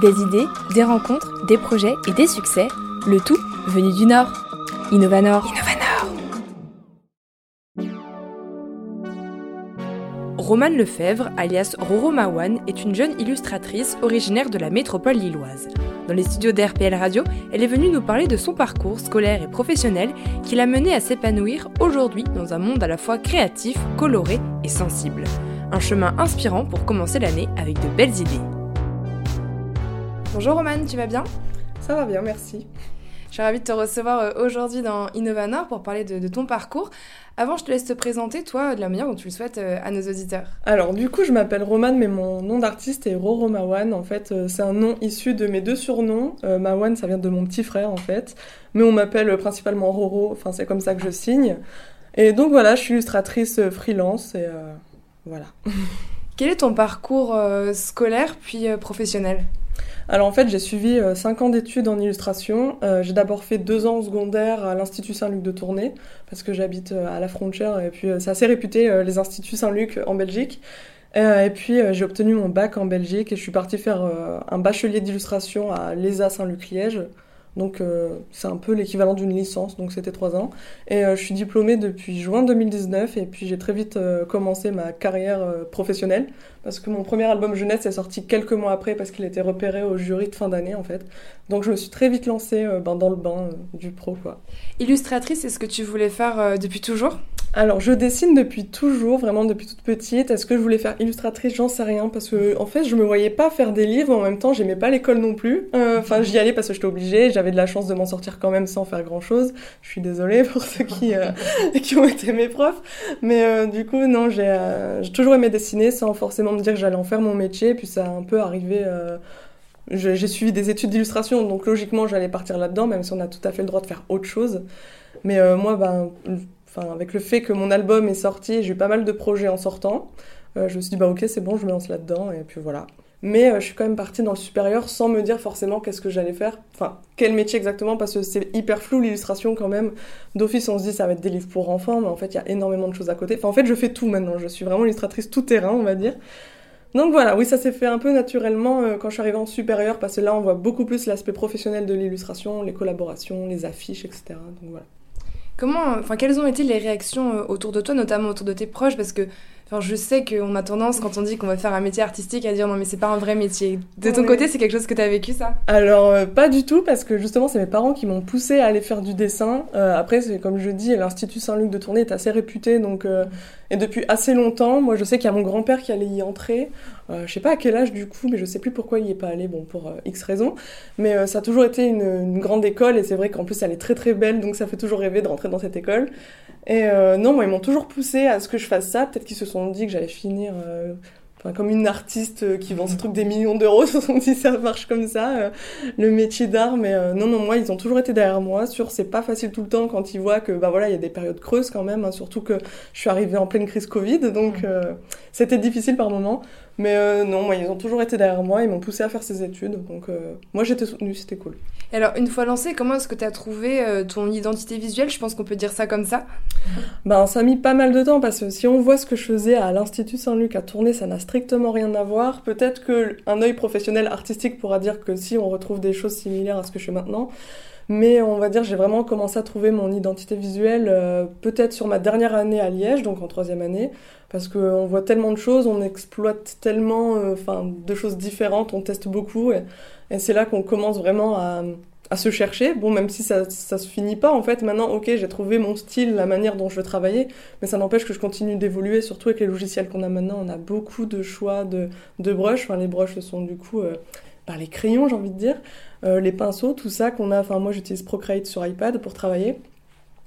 Des idées, des rencontres, des projets et des succès, le tout venu du Nord. Innovanor. Innovanor. Romane Lefebvre, alias Roro Mawan, est une jeune illustratrice originaire de la métropole lilloise. Dans les studios d'RPL Radio, elle est venue nous parler de son parcours scolaire et professionnel qui l'a menée à s'épanouir aujourd'hui dans un monde à la fois créatif, coloré et sensible. Un chemin inspirant pour commencer l'année avec de belles idées. Bonjour Romane, tu vas bien? Ça va bien, merci. Je suis ravie de te recevoir euh, aujourd'hui dans Innovanor pour parler de, ton parcours. Avant, je te laisse te présenter, toi, de la manière dont tu le souhaites euh, à nos auditeurs. Alors, du coup, je m'appelle Romane, mais mon nom d'artiste est Roro Mawan. En fait, euh, c'est un nom issu de mes deux surnoms. Mawan, ça vient de mon petit frère, en fait. Mais on m'appelle principalement Roro. Enfin, c'est comme ça que je signe. Et donc, voilà, je suis illustratrice freelance et voilà. Quel est ton parcours scolaire puis professionnel? Alors en fait, j'ai suivi 5 euh, ans d'études en illustration. Euh, j'ai d'abord fait 2 ans secondaire à l'Institut Saint-Luc de Tournai, parce que j'habite euh, à la frontière, et puis c'est assez réputé, les Instituts Saint-Luc en Belgique. et puis j'ai obtenu mon bac en Belgique et je suis partie faire un bachelier d'illustration à l'ESA Saint-Luc-Liège. Donc c'est un peu l'équivalent d'une licence, donc c'était 3 ans. Et je suis diplômée depuis juin 2019 et puis j'ai très vite commencé ma carrière professionnelle parce que mon premier album jeunesse est sorti quelques mois après parce qu'il était repéré au jury de fin d'année en fait. Donc je me suis très vite lancée euh, ben, dans le bain euh, du pro quoi. Illustratrice, c'est ce que tu voulais faire euh, depuis toujours? Alors, je dessine depuis toujours, vraiment depuis toute petite. Est-ce que je voulais faire illustratrice? J'en sais rien, parce que en fait, je me voyais pas faire des livres. En même temps, j'aimais pas l'école non plus. Enfin, j'y allais parce que j'étais obligée. J'avais de la chance de m'en sortir quand même sans faire grand chose. Je suis désolée pour ceux qui qui ont été mes profs, mais du coup, non, j'ai toujours aimé dessiner sans forcément me dire que j'allais en faire mon métier. Puis ça a un peu arrivé. Euh, j'ai suivi des études d'illustration, donc logiquement j'allais partir là-dedans, même si on a tout à fait le droit de faire autre chose. Mais euh, moi, ben, enfin, avec le fait que mon album est sorti, j'ai eu pas mal de projets en sortant. Euh, je me suis dit, bah ok, c'est bon, je me lance là-dedans, et puis voilà. Mais je suis quand même partie dans le supérieur sans me dire forcément qu'est-ce que j'allais faire, enfin quel métier exactement, parce que c'est hyper flou l'illustration quand même. D'office, on se dit ça va être des livres pour enfants, mais en fait il y a énormément de choses à côté. Enfin en fait, je fais tout maintenant, je suis vraiment illustratrice tout terrain, on va dire. Donc voilà, oui, ça s'est fait un peu naturellement euh, quand je suis arrivée en supérieur, parce que là, on voit beaucoup plus l'aspect professionnel de l'illustration, les collaborations, les affiches, etc. Donc voilà. Comment, enfin, quelles ont été les réactions euh, autour de toi, notamment autour de tes proches, parce que Enfin, je sais qu'on a tendance, quand on dit qu'on va faire un métier artistique, à dire non, mais c'est pas un vrai métier. De ton côté, c'est quelque chose que tu as vécu, ça? Alors, euh, pas du tout, parce que justement, c'est mes parents qui m'ont poussé à aller faire du dessin. Euh, après, c'est comme je dis, l'Institut Saint-Luc de Tournai est assez réputé, donc, euh, et depuis assez longtemps, moi, je sais qu'il y a mon grand-père qui allait y entrer. Je sais pas à quel âge du coup, mais je sais plus pourquoi il y est pas allé, bon, pour X raisons. Mais ça a toujours été une, une grande école, et c'est vrai qu'en plus, elle est très très belle, donc ça fait toujours rêver de rentrer dans cette école. Et euh, non, moi, ils m'ont toujours poussé à ce que je fasse ça. Peut-être qu'ils se sont dit que j'allais finir euh, comme une artiste euh, qui vend ce truc des millions d'euros. Se sont dit ça marche comme ça, le métier d'art. Mais non, non, moi, ils ont toujours été derrière moi. Sur, c'est pas facile tout le temps quand ils voient que, bah voilà, il y a des périodes creuses quand même. Hein, surtout que je suis arrivée en pleine crise Covid, donc mmh. c'était difficile par moments. Mais euh, non, moi, ils ont toujours été derrière moi, ils m'ont poussé à faire ces études. Donc, euh, moi, j'étais soutenue, c'était cool. Alors, une fois lancé, comment est-ce que tu as trouvé euh, ton identité visuelle? Je pense qu'on peut dire ça comme ça. Ben, ça a mis pas mal de temps parce que si on voit ce que je faisais à l'Institut Saint-Luc à tourner, ça n'a strictement rien à voir. Peut-être qu'un œil professionnel artistique pourra dire que si on retrouve des choses similaires à ce que je fais maintenant. Mais on va dire, j'ai vraiment commencé à trouver mon identité visuelle peut-être sur ma dernière année à Liège, donc en troisième année, parce qu'on voit tellement de choses, on exploite tellement euh, enfin de choses différentes, on teste beaucoup, et, c'est là qu'on commence vraiment à, se chercher. Bon, même si ça, ça se finit pas, en fait, maintenant, ok, j'ai trouvé mon style, la manière dont je veux travailler, mais ça n'empêche que je continue d'évoluer, surtout avec les logiciels qu'on a maintenant, on a beaucoup de choix de, de brushes, enfin les brushes sont du coup... Euh, par les crayons, j'ai envie de dire, euh, les pinceaux, tout ça qu'on a. Enfin, moi, j'utilise Procreate sur iPad pour travailler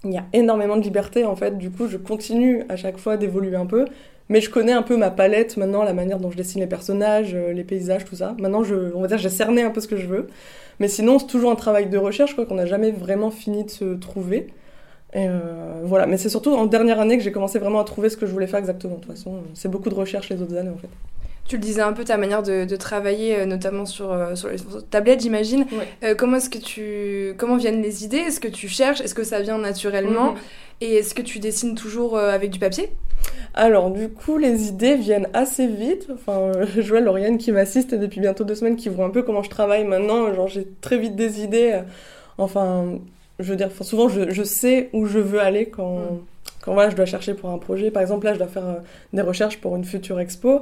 il y a énormément de liberté en fait. Du coup, je continue à chaque fois d'évoluer un peu, mais je connais un peu ma palette maintenant, la manière dont je dessine les personnages, euh, les paysages, tout ça. Maintenant, je, on va dire, j'ai cerné un peu ce que je veux. Mais sinon, c'est toujours un travail de recherche, quoi, qu'on n'a jamais vraiment fini de se trouver. Et euh, voilà, mais c'est surtout en dernière année que j'ai commencé vraiment à trouver ce que je voulais faire exactement. De toute façon, c'est beaucoup de recherche les autres années en fait. Tu le disais un peu ta manière de, travailler, notamment sur, sur les tablettes, j'imagine. comment est-ce que tu, comment viennent les idées? Est-ce que tu cherches? Est-ce que ça vient naturellement? Mhm. Et est-ce que tu dessines toujours avec du papier? Alors, du coup, les idées viennent assez vite. Enfin, je vois Lauriane qui m'assiste depuis bientôt deux semaines, qui voit un peu comment je travaille maintenant. Genre, j'ai très vite des idées. Enfin, je veux dire, souvent, je, sais où je veux aller quand, mm. quand voilà, je dois chercher pour un projet. Par exemple, là, je dois faire euh, des recherches pour une future expo.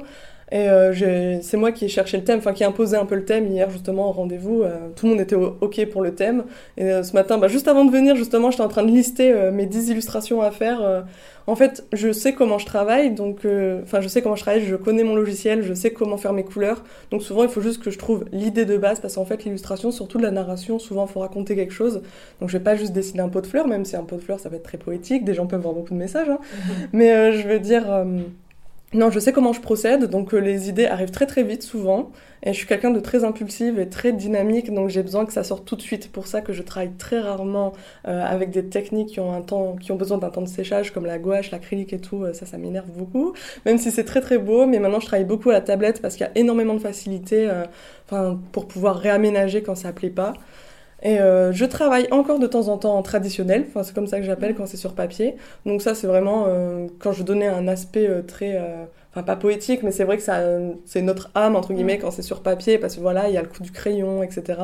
Et euh, c'est moi qui ai cherché le thème, enfin qui ai imposé un peu le thème hier justement au rendez-vous. Euh, tout le monde était OK pour le thème. Et euh, ce matin, bah, juste avant de venir, justement, j'étais en train de lister mes 10 illustrations à faire. en fait, je sais comment je travaille, donc enfin je sais comment je travaille, je connais mon logiciel, je sais comment faire mes couleurs. Donc souvent, il faut juste que je trouve l'idée de base, parce qu'en fait, l'illustration, surtout de la narration, souvent, il faut raconter quelque chose. Donc je vais pas juste dessiner un pot de fleurs, même si un pot de fleurs, ça va être très poétique, des gens peuvent voir beaucoup de messages. Hein. Mais je veux dire non, je sais comment je procède, donc euh, les idées arrivent très très vite souvent. Et je suis quelqu'un de très impulsive et très dynamique, donc j'ai besoin que ça sorte tout de suite. Pour ça que je travaille très rarement euh, avec des techniques qui ont un temps, qui ont besoin d'un temps de séchage, comme la gouache, l'acrylique et tout. Euh, ça, ça m'énerve beaucoup. Même si c'est très très beau, mais maintenant je travaille beaucoup à la tablette parce qu'il y a énormément de facilité, enfin, pour pouvoir réaménager quand ça plaît pas. Et euh, je travaille encore de temps en temps en traditionnel, enfin, c'est comme ça que j'appelle quand c'est sur papier. Donc ça, c'est vraiment euh, quand je donnais un aspect euh, très, enfin pas poétique, mais c'est vrai que ça, c'est notre âme entre guillemets quand c'est sur papier, parce que voilà, il y a le coup du crayon, etc.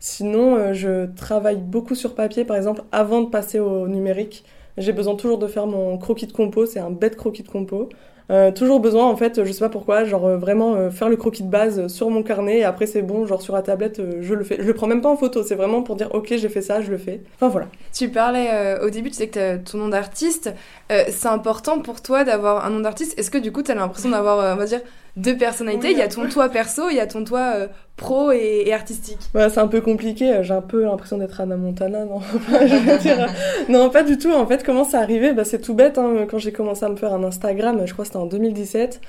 Sinon, je travaille beaucoup sur papier, par exemple, avant de passer au numérique. J'ai besoin toujours de faire mon croquis de compo, c'est un bête croquis de compo. Euh, toujours besoin, en fait, je sais pas pourquoi, genre euh, vraiment euh, faire le croquis de base sur mon carnet et après c'est bon, genre sur la tablette, je le fais. Je le prends même pas en photo, c'est vraiment pour dire ok, j'ai fait ça, je le fais. Enfin voilà. Tu parlais au début, tu sais que ton nom d'artiste, c'est important pour toi d'avoir un nom d'artiste. Est-ce que du coup, tu as l'impression d'avoir, on va dire, deux personnalités. il y a ton toit perso, il y a ton toit euh, pro et, artistique. Ouais, c'est un peu compliqué. J'ai un peu l'impression d'être Anna Montana, non? Euh, Non, pas du tout. En fait, comment ça arrivé? Bah, C'est tout bête. Hein. Quand j'ai commencé à me faire un Instagram, je crois que c'était en 2017,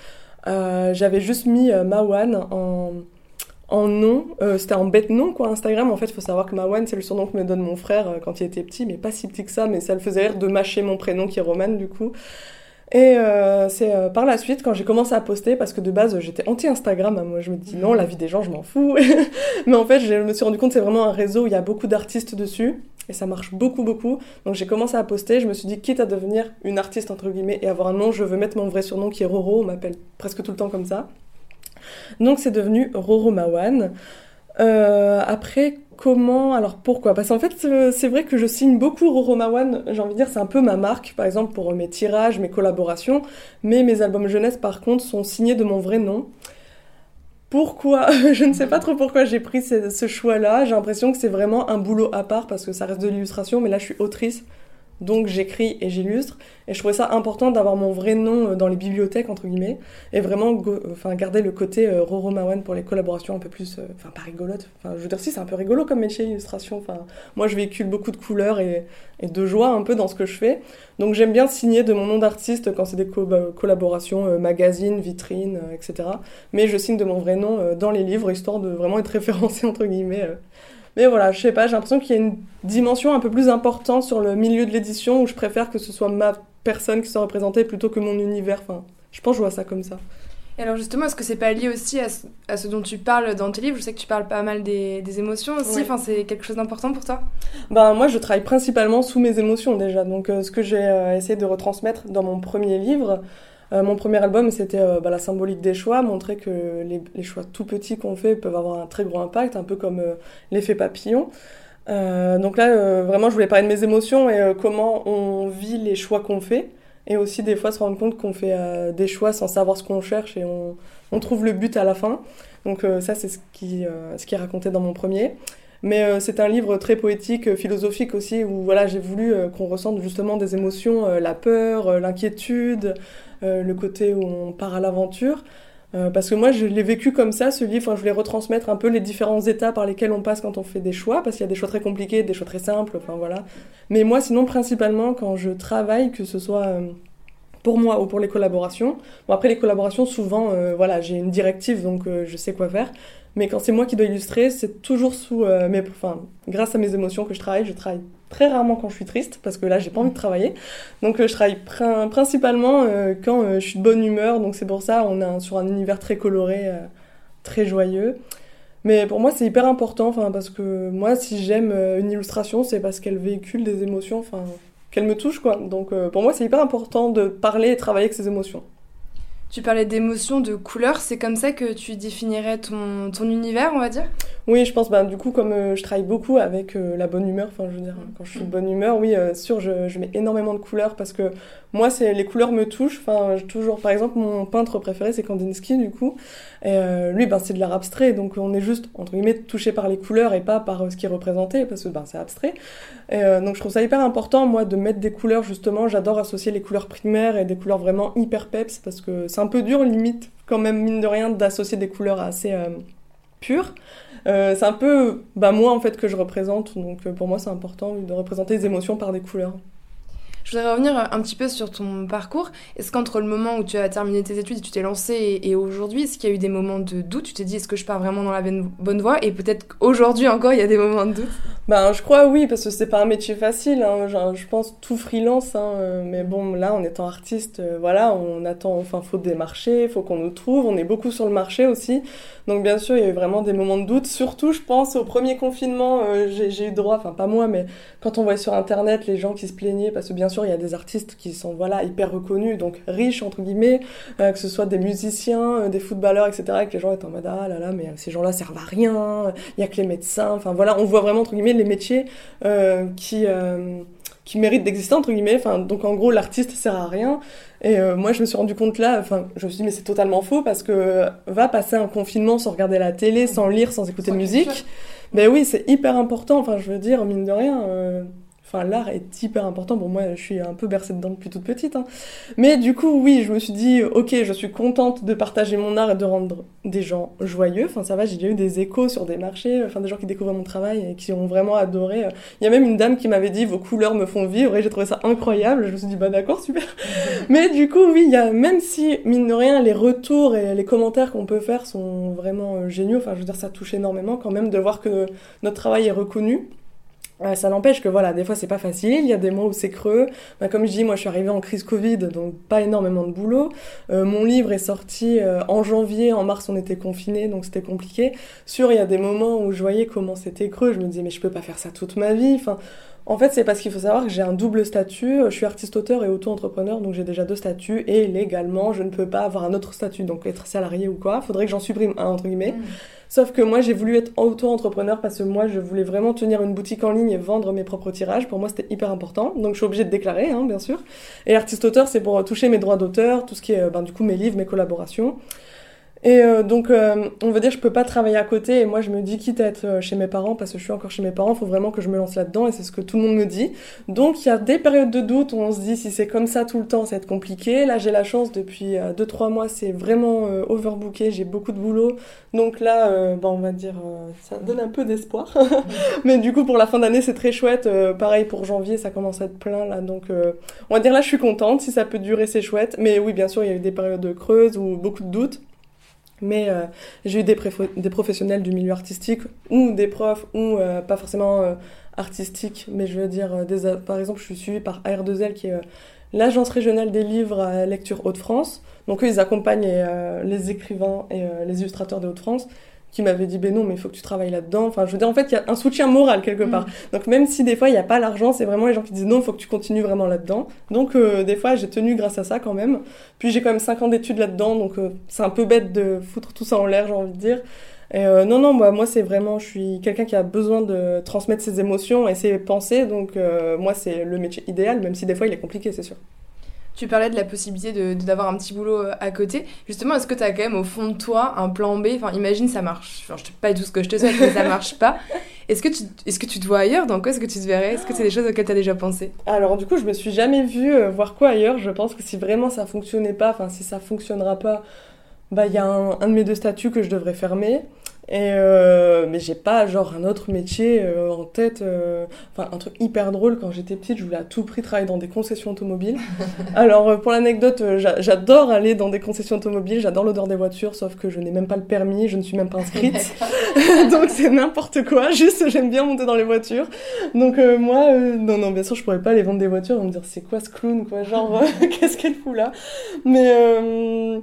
euh, j'avais juste mis Mawan en en nom, c'était en bête nom quoi Instagram. En fait, il faut savoir que Mawan c'est le surnom que me donne mon frère quand il était petit, mais pas si petit que ça, mais ça le faisait rire de mâcher mon prénom qui est Roman du coup. Et euh, c'est euh, par la suite, quand j'ai commencé à poster, parce que de base j'étais anti-Instagram, hein, moi je me dis non, la vie des gens, je m'en fous. Mais en fait, je me suis rendu compte c'est vraiment un réseau où il y a beaucoup d'artistes dessus, et ça marche beaucoup, beaucoup. Donc j'ai commencé à poster, je me suis dit, quitte à devenir une artiste, entre guillemets, et avoir un nom, je veux mettre mon vrai surnom qui est Roro, on m'appelle presque tout le temps comme ça. Donc c'est devenu Roro Mawan. Euh, après, comment Alors pourquoi? Parce qu'en fait, c'est vrai que je signe beaucoup Roro Mawan. J'ai envie de dire, c'est un peu ma marque, par exemple pour mes tirages, mes collaborations. Mais mes albums jeunesse, par contre, sont signés de mon vrai nom. Pourquoi? Je ne sais pas trop pourquoi j'ai pris ce choix-là. J'ai l'impression que c'est vraiment un boulot à part parce que ça reste de l'illustration, mais là je suis autrice donc j'écris et j'illustre. Et je trouvais ça important d'avoir mon vrai nom euh, dans les bibliothèques, entre guillemets, et vraiment enfin, garder le côté euh, Roro Mawan pour les collaborations un peu plus, euh, enfin pas rigolote. Enfin, je veux dire, si, c'est un peu rigolo comme métier illustration. Enfin, moi, je véhicule beaucoup de couleurs et, de joie un peu dans ce que je fais. Donc j'aime bien signer de mon nom d'artiste quand c'est des collaborations, magazines, vitrines, etc. Mais je signe de mon vrai nom dans les livres, histoire de vraiment être référencé, entre guillemets. Mais voilà, je sais pas, j'ai l'impression qu'il y a une dimension un peu plus importante sur le milieu de l'édition où je préfère que ce soit ma personne qui soit représentée plutôt que mon univers. Enfin, je pense que je vois ça comme ça. Et alors justement, est-ce que c'est pas lié aussi à ce, dont tu parles dans tes livres? Je sais que tu parles pas mal des, émotions aussi. Enfin, c'est quelque chose d'important pour toi? Ben moi, je travaille principalement sous mes émotions déjà. Donc, euh, ce que j'ai euh, essayé de retransmettre dans mon premier livre, euh, mon premier album, c'était euh, bah, la symbolique des choix, montrer que les, choix tout petits qu'on fait peuvent avoir un très gros impact, un peu comme euh, l'effet papillon. donc là, vraiment, je voulais parler de mes émotions et comment on vit les choix qu'on fait. Et aussi, des fois, se rendre compte qu'on fait des choix sans savoir ce qu'on cherche et on, trouve le but à la fin. Donc ça, c'est ce qui, ce qui est raconté dans mon premier. Mais c'est un livre très poétique, philosophique aussi, où voilà, j'ai voulu qu'on ressente justement des émotions, la peur, l'inquiétude, euh, le côté où on part à l'aventure. Euh, parce que moi, je l'ai vécu comme ça, ce livre. je voulais retransmettre un peu les différents états par lesquels on passe quand on fait des choix, parce qu'il y a des choix très compliqués, des choix très simples, enfin voilà. Mais moi, sinon, principalement, quand je travaille, que ce soit euh, pour moi ou pour les collaborations, bon, après, les collaborations, souvent, voilà, j'ai une directive, donc je sais quoi faire. Mais quand c'est moi qui dois illustrer, c'est toujours sous mes, enfin, grâce à mes émotions que je travaille. Je travaille très rarement quand je suis triste, parce que là, j'ai pas envie de travailler. Donc, je travaille principalement quand je suis de bonne humeur. Donc, c'est pour ça, on est sur un univers très coloré, très joyeux. Mais pour moi, c'est hyper important, enfin, parce que moi, si j'aime une illustration, c'est parce qu'elle véhicule des émotions, enfin, qu'elle me touche, quoi. Donc, pour moi, c'est hyper important de parler et travailler avec ces émotions. Tu parlais d'émotions, de couleurs, c'est comme ça que tu définirais ton, ton univers, on va dire? Oui, je pense, ben, du coup, comme euh, je travaille beaucoup avec euh, la bonne humeur, enfin, je veux dire, quand je suis de bonne humeur, oui, euh, sûr, je, je, mets énormément de couleurs parce que moi, c'est les couleurs me touchent. Enfin, toujours, par exemple, mon peintre préféré, c'est Kandinsky, du coup. Et lui, ben, c'est de l'art abstrait, donc on est juste, entre guillemets, touché par les couleurs et pas par ce qui est représenté, parce que ben, c'est abstrait. Et, donc, je trouve ça hyper important, moi, de mettre des couleurs, justement. J'adore associer les couleurs primaires et des couleurs vraiment hyper peps, parce que c'est un peu dur, limite, quand même, mine de rien, d'associer des couleurs assez euh, pures. Euh, c'est un peu bah, moi, en fait, que je représente. Donc, euh, pour moi, c'est important de représenter les émotions par des couleurs. Je voudrais revenir un petit peu sur ton parcours. Est-ce qu'entre le moment où tu as terminé tes études, tu t'es lancé et, aujourd'hui, est-ce qu'il y a eu des moments de doute? Tu t'es dit, est-ce que je pars vraiment dans la bonne voie? Et peut-être qu'aujourd'hui encore, il y a des moments de doute? Ben, je crois oui, parce que c'est pas un métier facile. Hein. je pense tout freelance. Hein. Euh, mais bon, là, en étant artiste, euh, voilà, on attend, enfin, faut démarcher, faut qu'on nous trouve. On est beaucoup sur le marché aussi. Donc, bien sûr, il y a eu vraiment des moments de doute. Surtout, je pense, au premier confinement, euh, j'ai eu droit, enfin, pas moi, mais quand on voyait sur Internet les gens qui se plaignaient, parce que bien sûr, il y a des artistes qui sont voilà hyper reconnus, donc riches entre guillemets, euh, que ce soit des musiciens, euh, des footballeurs, etc. Et que les gens étaient en mode ah là là, mais ces gens-là servent à rien. Il y a que les médecins. Enfin voilà, on voit vraiment entre guillemets les métiers euh, qui qui méritent d'exister entre guillemets. Enfin donc en gros l'artiste sert à rien. Et moi, je me suis rendu compte là, enfin, je me suis dit, mais c'est totalement faux parce que va passer un confinement sans regarder la télé, sans lire, sans écouter de musique. Ben oui, c'est hyper important. Enfin, je veux dire, mine de rien, Enfin, l'art est hyper important. Bon, moi, je suis un peu bercée dedans depuis toute petite. Hein. Mais du coup, oui, je me suis dit, ok, je suis contente de partager mon art et de rendre des gens joyeux. Enfin, ça va, j'ai eu des échos sur des marchés, enfin, des gens qui découvrent mon travail et qui ont vraiment adoré. Il y a même une dame qui m'avait dit, vos couleurs me font vivre et j'ai trouvé ça incroyable. Je me suis dit, bah d'accord, super. Mais du coup, oui, il y a, même si, mine de rien, les retours et les commentaires qu'on peut faire sont vraiment euh, géniaux. Enfin, je veux dire, ça touche énormément quand même de voir que notre travail est reconnu. Euh, ça n'empêche que voilà, des fois c'est pas facile, il y a des mois où c'est creux. Bah, comme je dis, moi je suis arrivée en crise Covid, donc pas énormément de boulot. Euh, mon livre est sorti euh, en janvier, en mars on était confinés, donc c'était compliqué. Sûr, il y a des moments où je voyais comment c'était creux, je me disais mais je peux pas faire ça toute ma vie. Enfin, en fait, c'est parce qu'il faut savoir que j'ai un double statut. Je suis artiste-auteur et auto-entrepreneur, donc j'ai déjà deux statuts. Et légalement, je ne peux pas avoir un autre statut, donc être salarié ou quoi. Faudrait que j'en supprime un, entre guillemets. Mm. Sauf que moi, j'ai voulu être auto-entrepreneur parce que moi, je voulais vraiment tenir une boutique en ligne et vendre mes propres tirages. Pour moi, c'était hyper important. Donc, je suis obligée de déclarer, hein, bien sûr. Et artiste-auteur, c'est pour toucher mes droits d'auteur, tout ce qui est, ben, du coup, mes livres, mes collaborations. Et euh, donc, euh, on va dire, je peux pas travailler à côté. Et moi, je me dis, quitte à être euh, chez mes parents, parce que je suis encore chez mes parents, faut vraiment que je me lance là-dedans. Et c'est ce que tout le monde me dit. Donc, il y a des périodes de doute où on se dit, si c'est comme ça tout le temps, ça va être compliqué. Là, j'ai la chance, depuis 2-3 mois, c'est vraiment overbooké. J'ai beaucoup de boulot. Donc là, ben, on va dire, ça donne un peu d'espoir. Mais du coup, pour la fin d'année, c'est très chouette. pareil, pour janvier, ça commence à être plein, là. Donc, on va dire, là, je suis contente. Si ça peut durer, c'est chouette. Mais oui, bien sûr, il y a eu des périodes creuses ou beaucoup de doutes. Mais euh, j'ai eu des, professionnels du milieu artistique ou des profs ou euh, pas forcément euh, artistiques, mais je veux dire, des, par exemple, je suis suivie par AR2L qui est l'agence régionale des livres à lecture Hauts-de-France. Donc eux, ils accompagnent les écrivains et les illustrateurs des Hauts-de-France qui m'avait dit ben non mais il faut que tu travailles là-dedans. Enfin je veux dire en fait il y a un soutien moral quelque part. Mm. donc même si des fois il n'y a pas l'argent c'est vraiment les gens qui disent non il faut que tu continues vraiment là-dedans. Donc euh, des fois j'ai tenu grâce à ça quand même. Puis j'ai quand même 5 ans d'études là-dedans donc euh, c'est un peu bête de foutre tout ça en l'air j'ai envie de dire. Et euh, non non moi moi c'est vraiment je suis quelqu'un qui a besoin de transmettre ses émotions et ses pensées. Donc moi c'est le métier idéal même si des fois il est compliqué c'est sûr tu parlais de la possibilité d'avoir un petit boulot euh, à côté. Justement, est-ce que tu as quand même au fond de toi un plan B? Enfin, imagine ça marche. Enfin, je sais pas tout ce que je te souhaite, mais ça marche pas. Est-ce que, tu, est-ce que tu te vois ailleurs? Dans quoi est-ce que tu te verrais? Est-ce que c'est des choses auxquelles tu as déjà pensé? Alors, du coup, je me suis jamais vue euh, voir quoi ailleurs. Je pense que si vraiment ça fonctionnait pas, enfin, si ça fonctionnera pas, bah, il y a un, un, de mes deux statuts que je devrais fermer. Et euh, mais j'ai pas genre un autre métier euh, en tête. euh, Enfin, un truc hyper drôle quand j'étais petite, je voulais à tout prix travailler dans des concessions automobiles. Alors euh, pour l'anecdote, euh, j'a- j'adore aller dans des concessions automobiles, j'adore l'odeur des voitures, sauf que je n'ai même pas le permis, je ne suis même pas inscrite. Donc c'est n'importe quoi. Juste j'aime bien monter dans les voitures. Donc euh, moi, euh, non non, bien sûr je pourrais pas aller vendre des voitures et me dire c'est quoi ce clown quoi, genre qu'est-ce qu'elle fout là? Mais euh,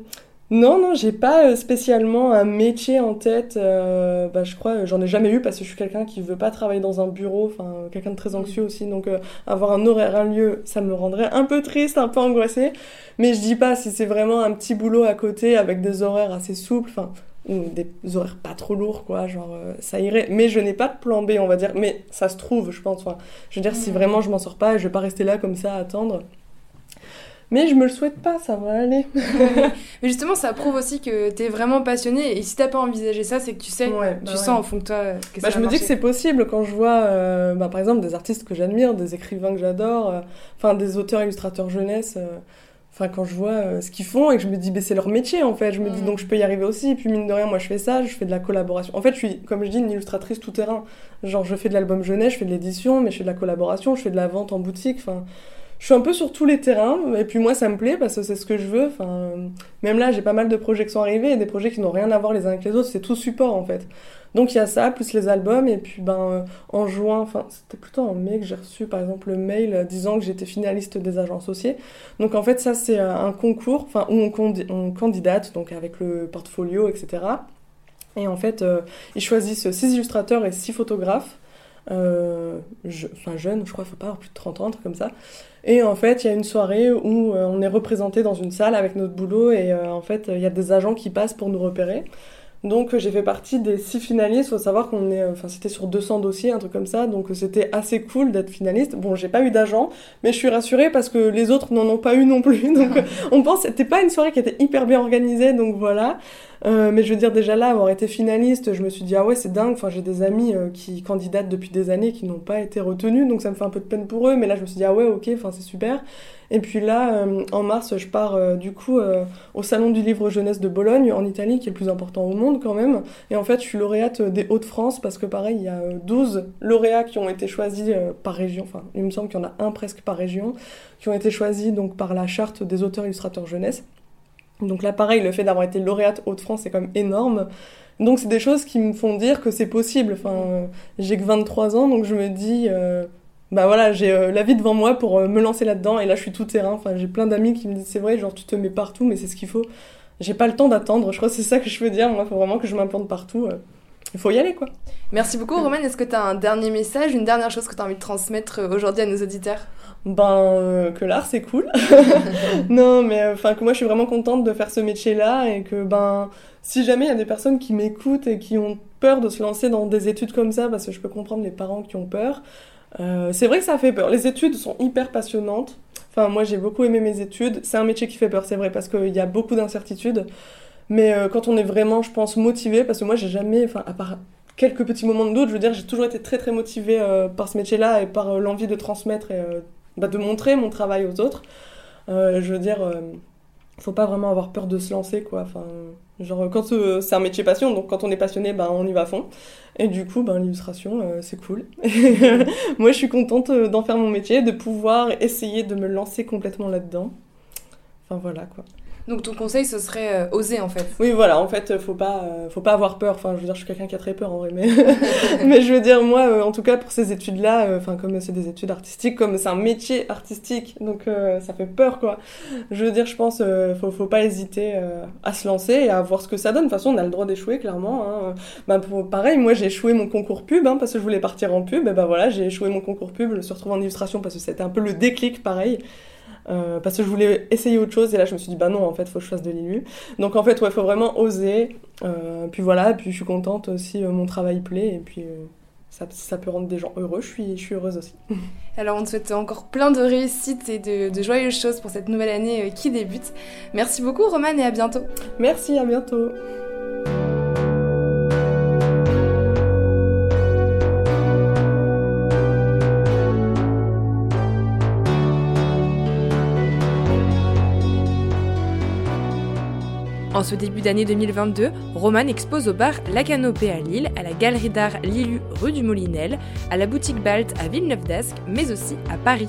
non, non, j'ai pas euh, spécialement un métier en tête. euh, bah, je crois, euh, j'en ai jamais eu parce que je suis quelqu'un qui veut pas travailler dans un bureau, enfin, quelqu'un de très anxieux aussi. Donc, euh, avoir un horaire, un lieu, ça me rendrait un peu triste, un peu angoissée. Mais je dis pas si c'est vraiment un petit boulot à côté avec des horaires assez souples, enfin, ou des horaires pas trop lourds, quoi, genre, euh, ça irait. Mais je n'ai pas de plan B, on va dire. Mais ça se trouve, je pense. Enfin, je veux dire, si Mhm. vraiment je m'en sors pas, je vais pas rester là comme ça à attendre. Mais je me le souhaite pas, ça va aller. Mais justement, ça prouve aussi que t'es vraiment passionné. Et si t'as pas envisagé ça, c'est que tu sais, Ouais, tu bah ouais. sens au fond de toi euh, que Bah, ça je me dis que c'est possible quand je vois, euh, bah, par exemple, des artistes que j'admire, des écrivains que j'adore, euh, enfin des auteurs illustrateurs jeunesse. euh, Enfin, quand je vois ce qu'ils font et que je me dis, bah, c'est leur métier en fait, je me dis Mm. donc je peux y arriver aussi. Et puis mine de rien, moi je fais ça, je fais de la collaboration. En fait, je suis, comme je dis, une illustratrice tout terrain. Genre, je fais de l'album jeunesse, je fais de l'édition, mais je fais de la collaboration, je fais de la vente en boutique. Enfin, je suis un peu sur tous les terrains. Et puis moi, ça me plaît parce que c'est ce que je veux. Enfin, même là, j'ai pas mal de projets qui sont arrivés et des projets qui n'ont rien à voir les uns avec les autres. C'est tout support en fait. Donc il y a ça, plus les albums, et puis ben, euh, en juin, enfin c'était plutôt en mai que j'ai reçu par exemple le mail euh, disant que j'étais finaliste des agents associés. Donc en fait ça c'est euh, un concours, enfin où on, candidate, donc avec le portfolio, etc. Et en fait ils choisissent six illustrateurs et six photographes, euh, je- enfin jeunes, je crois, faut pas avoir plus de 30 ans, un truc comme ça. Et en fait, il y a une soirée où euh, on est représenté dans une salle avec notre boulot et euh, en fait, il y a des agents qui passent pour nous repérer. Donc euh, j'ai fait partie des six finalistes. Faut savoir qu'on est, euh, enfin c'était sur 200 dossiers, un truc comme ça. Donc euh, c'était assez cool d'être finaliste. Bon, j'ai pas eu d'agent, mais je suis rassurée parce que les autres n'en ont pas eu non plus. Donc on pense c'était pas une soirée qui était hyper bien organisée. Donc voilà. Mais je veux dire déjà là avoir été finaliste, je me suis dit ah ouais c'est dingue. Enfin j'ai des amis qui candidatent depuis des années qui n'ont pas été retenus, donc ça me fait un peu de peine pour eux. Mais là je me suis dit ah ouais ok, enfin c'est super. Et puis là euh, en mars je pars euh, du coup euh, au salon du livre jeunesse de Bologne en Italie qui est le plus important au monde quand même. Et en fait je suis lauréate des Hauts-de-France parce que pareil il y a euh, 12 lauréats qui ont été choisis par région. Enfin il me semble qu'il y en a un presque par région qui ont été choisis donc par la charte des auteurs illustrateurs jeunesse. Donc là, pareil, le fait d'avoir été lauréate Hauts-de-France, c'est quand même énorme. Donc c'est des choses qui me font dire que c'est possible. Enfin, j'ai que 23 ans, donc je me dis, bah voilà, j'ai euh, la vie devant moi pour euh, me lancer là-dedans. Et là, je suis tout terrain. Enfin, j'ai plein d'amis qui me disent, c'est vrai, genre tu te mets partout, mais c'est ce qu'il faut. J'ai pas le temps d'attendre. Je crois que c'est ça que je veux dire. Moi, il faut vraiment que je m'implante partout. euh. Il faut y aller, quoi. Merci beaucoup, Roman. Est-ce que tu as un dernier message, une dernière chose que tu as envie de transmettre aujourd'hui à nos auditeurs? Ben, euh, que l'art, c'est cool. non, mais enfin, que moi, je suis vraiment contente de faire ce métier-là et que, ben, si jamais il y a des personnes qui m'écoutent et qui ont peur de se lancer dans des études comme ça, parce que je peux comprendre les parents qui ont peur, euh, c'est vrai que ça fait peur. Les études sont hyper passionnantes. Enfin, moi, j'ai beaucoup aimé mes études. C'est un métier qui fait peur, c'est vrai, parce qu'il y a beaucoup d'incertitudes. Mais euh, quand on est vraiment, je pense, motivé, parce que moi, j'ai jamais, enfin, à part quelques petits moments de doute, je veux dire, j'ai toujours été très, très motivée euh, par ce métier-là et par l'envie de transmettre et bah, de montrer mon travail aux autres. Je veux dire, faut pas vraiment avoir peur de se lancer, quoi. Enfin, genre, quand euh, c'est un métier passion, donc quand on est passionné, ben, on y va à fond. Et du coup, ben, l'illustration, euh, c'est cool. Moi, je suis contente euh, d'en faire mon métier, de pouvoir essayer de me lancer complètement là-dedans. Enfin, voilà, quoi. Donc ton conseil, ce serait euh, oser en fait. Oui, voilà, en fait, faut pas, euh, faut pas avoir peur. Enfin, je veux dire, je suis quelqu'un qui a très peur en vrai, mais, mais je veux dire, moi, euh, en tout cas, pour ces études-là, euh, enfin, comme c'est des études artistiques, comme c'est un métier artistique, donc euh, ça fait peur, quoi. Je veux dire, je pense, euh, faut, faut pas hésiter euh, à se lancer et à voir ce que ça donne. De toute façon, on a le droit d'échouer, clairement. Hein. Bah, pour, pareil, moi, j'ai échoué mon concours pub, hein, parce que je voulais partir en pub. Et ben voilà, j'ai échoué mon concours pub, je me suis retrouvée en illustration parce que c'était un peu le déclic, pareil. Euh, parce que je voulais essayer autre chose et là je me suis dit bah non en fait faut que je fasse de l'illu donc en fait ouais faut vraiment oser. Euh, puis voilà puis je suis contente aussi euh, mon travail plaît et puis ça, si ça peut rendre des gens heureux. Je suis, je suis heureuse aussi. Alors on te souhaite encore plein de réussites et de, de joyeuses choses pour cette nouvelle année qui débute. Merci beaucoup Roman et à bientôt. merci à bientôt En ce début d'année 2022, Roman expose au bar La Canopée à Lille, à la galerie d'art Lilu rue du Molinel, à la boutique Balt à Villeneuve d'Ascq, mais aussi à Paris.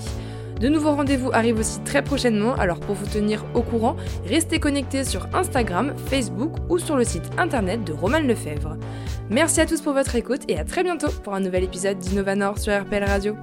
De nouveaux rendez-vous arrivent aussi très prochainement, alors pour vous tenir au courant, restez connectés sur Instagram, Facebook ou sur le site internet de Roman Lefebvre. Merci à tous pour votre écoute et à très bientôt pour un nouvel épisode d'Innovanor sur RPL Radio.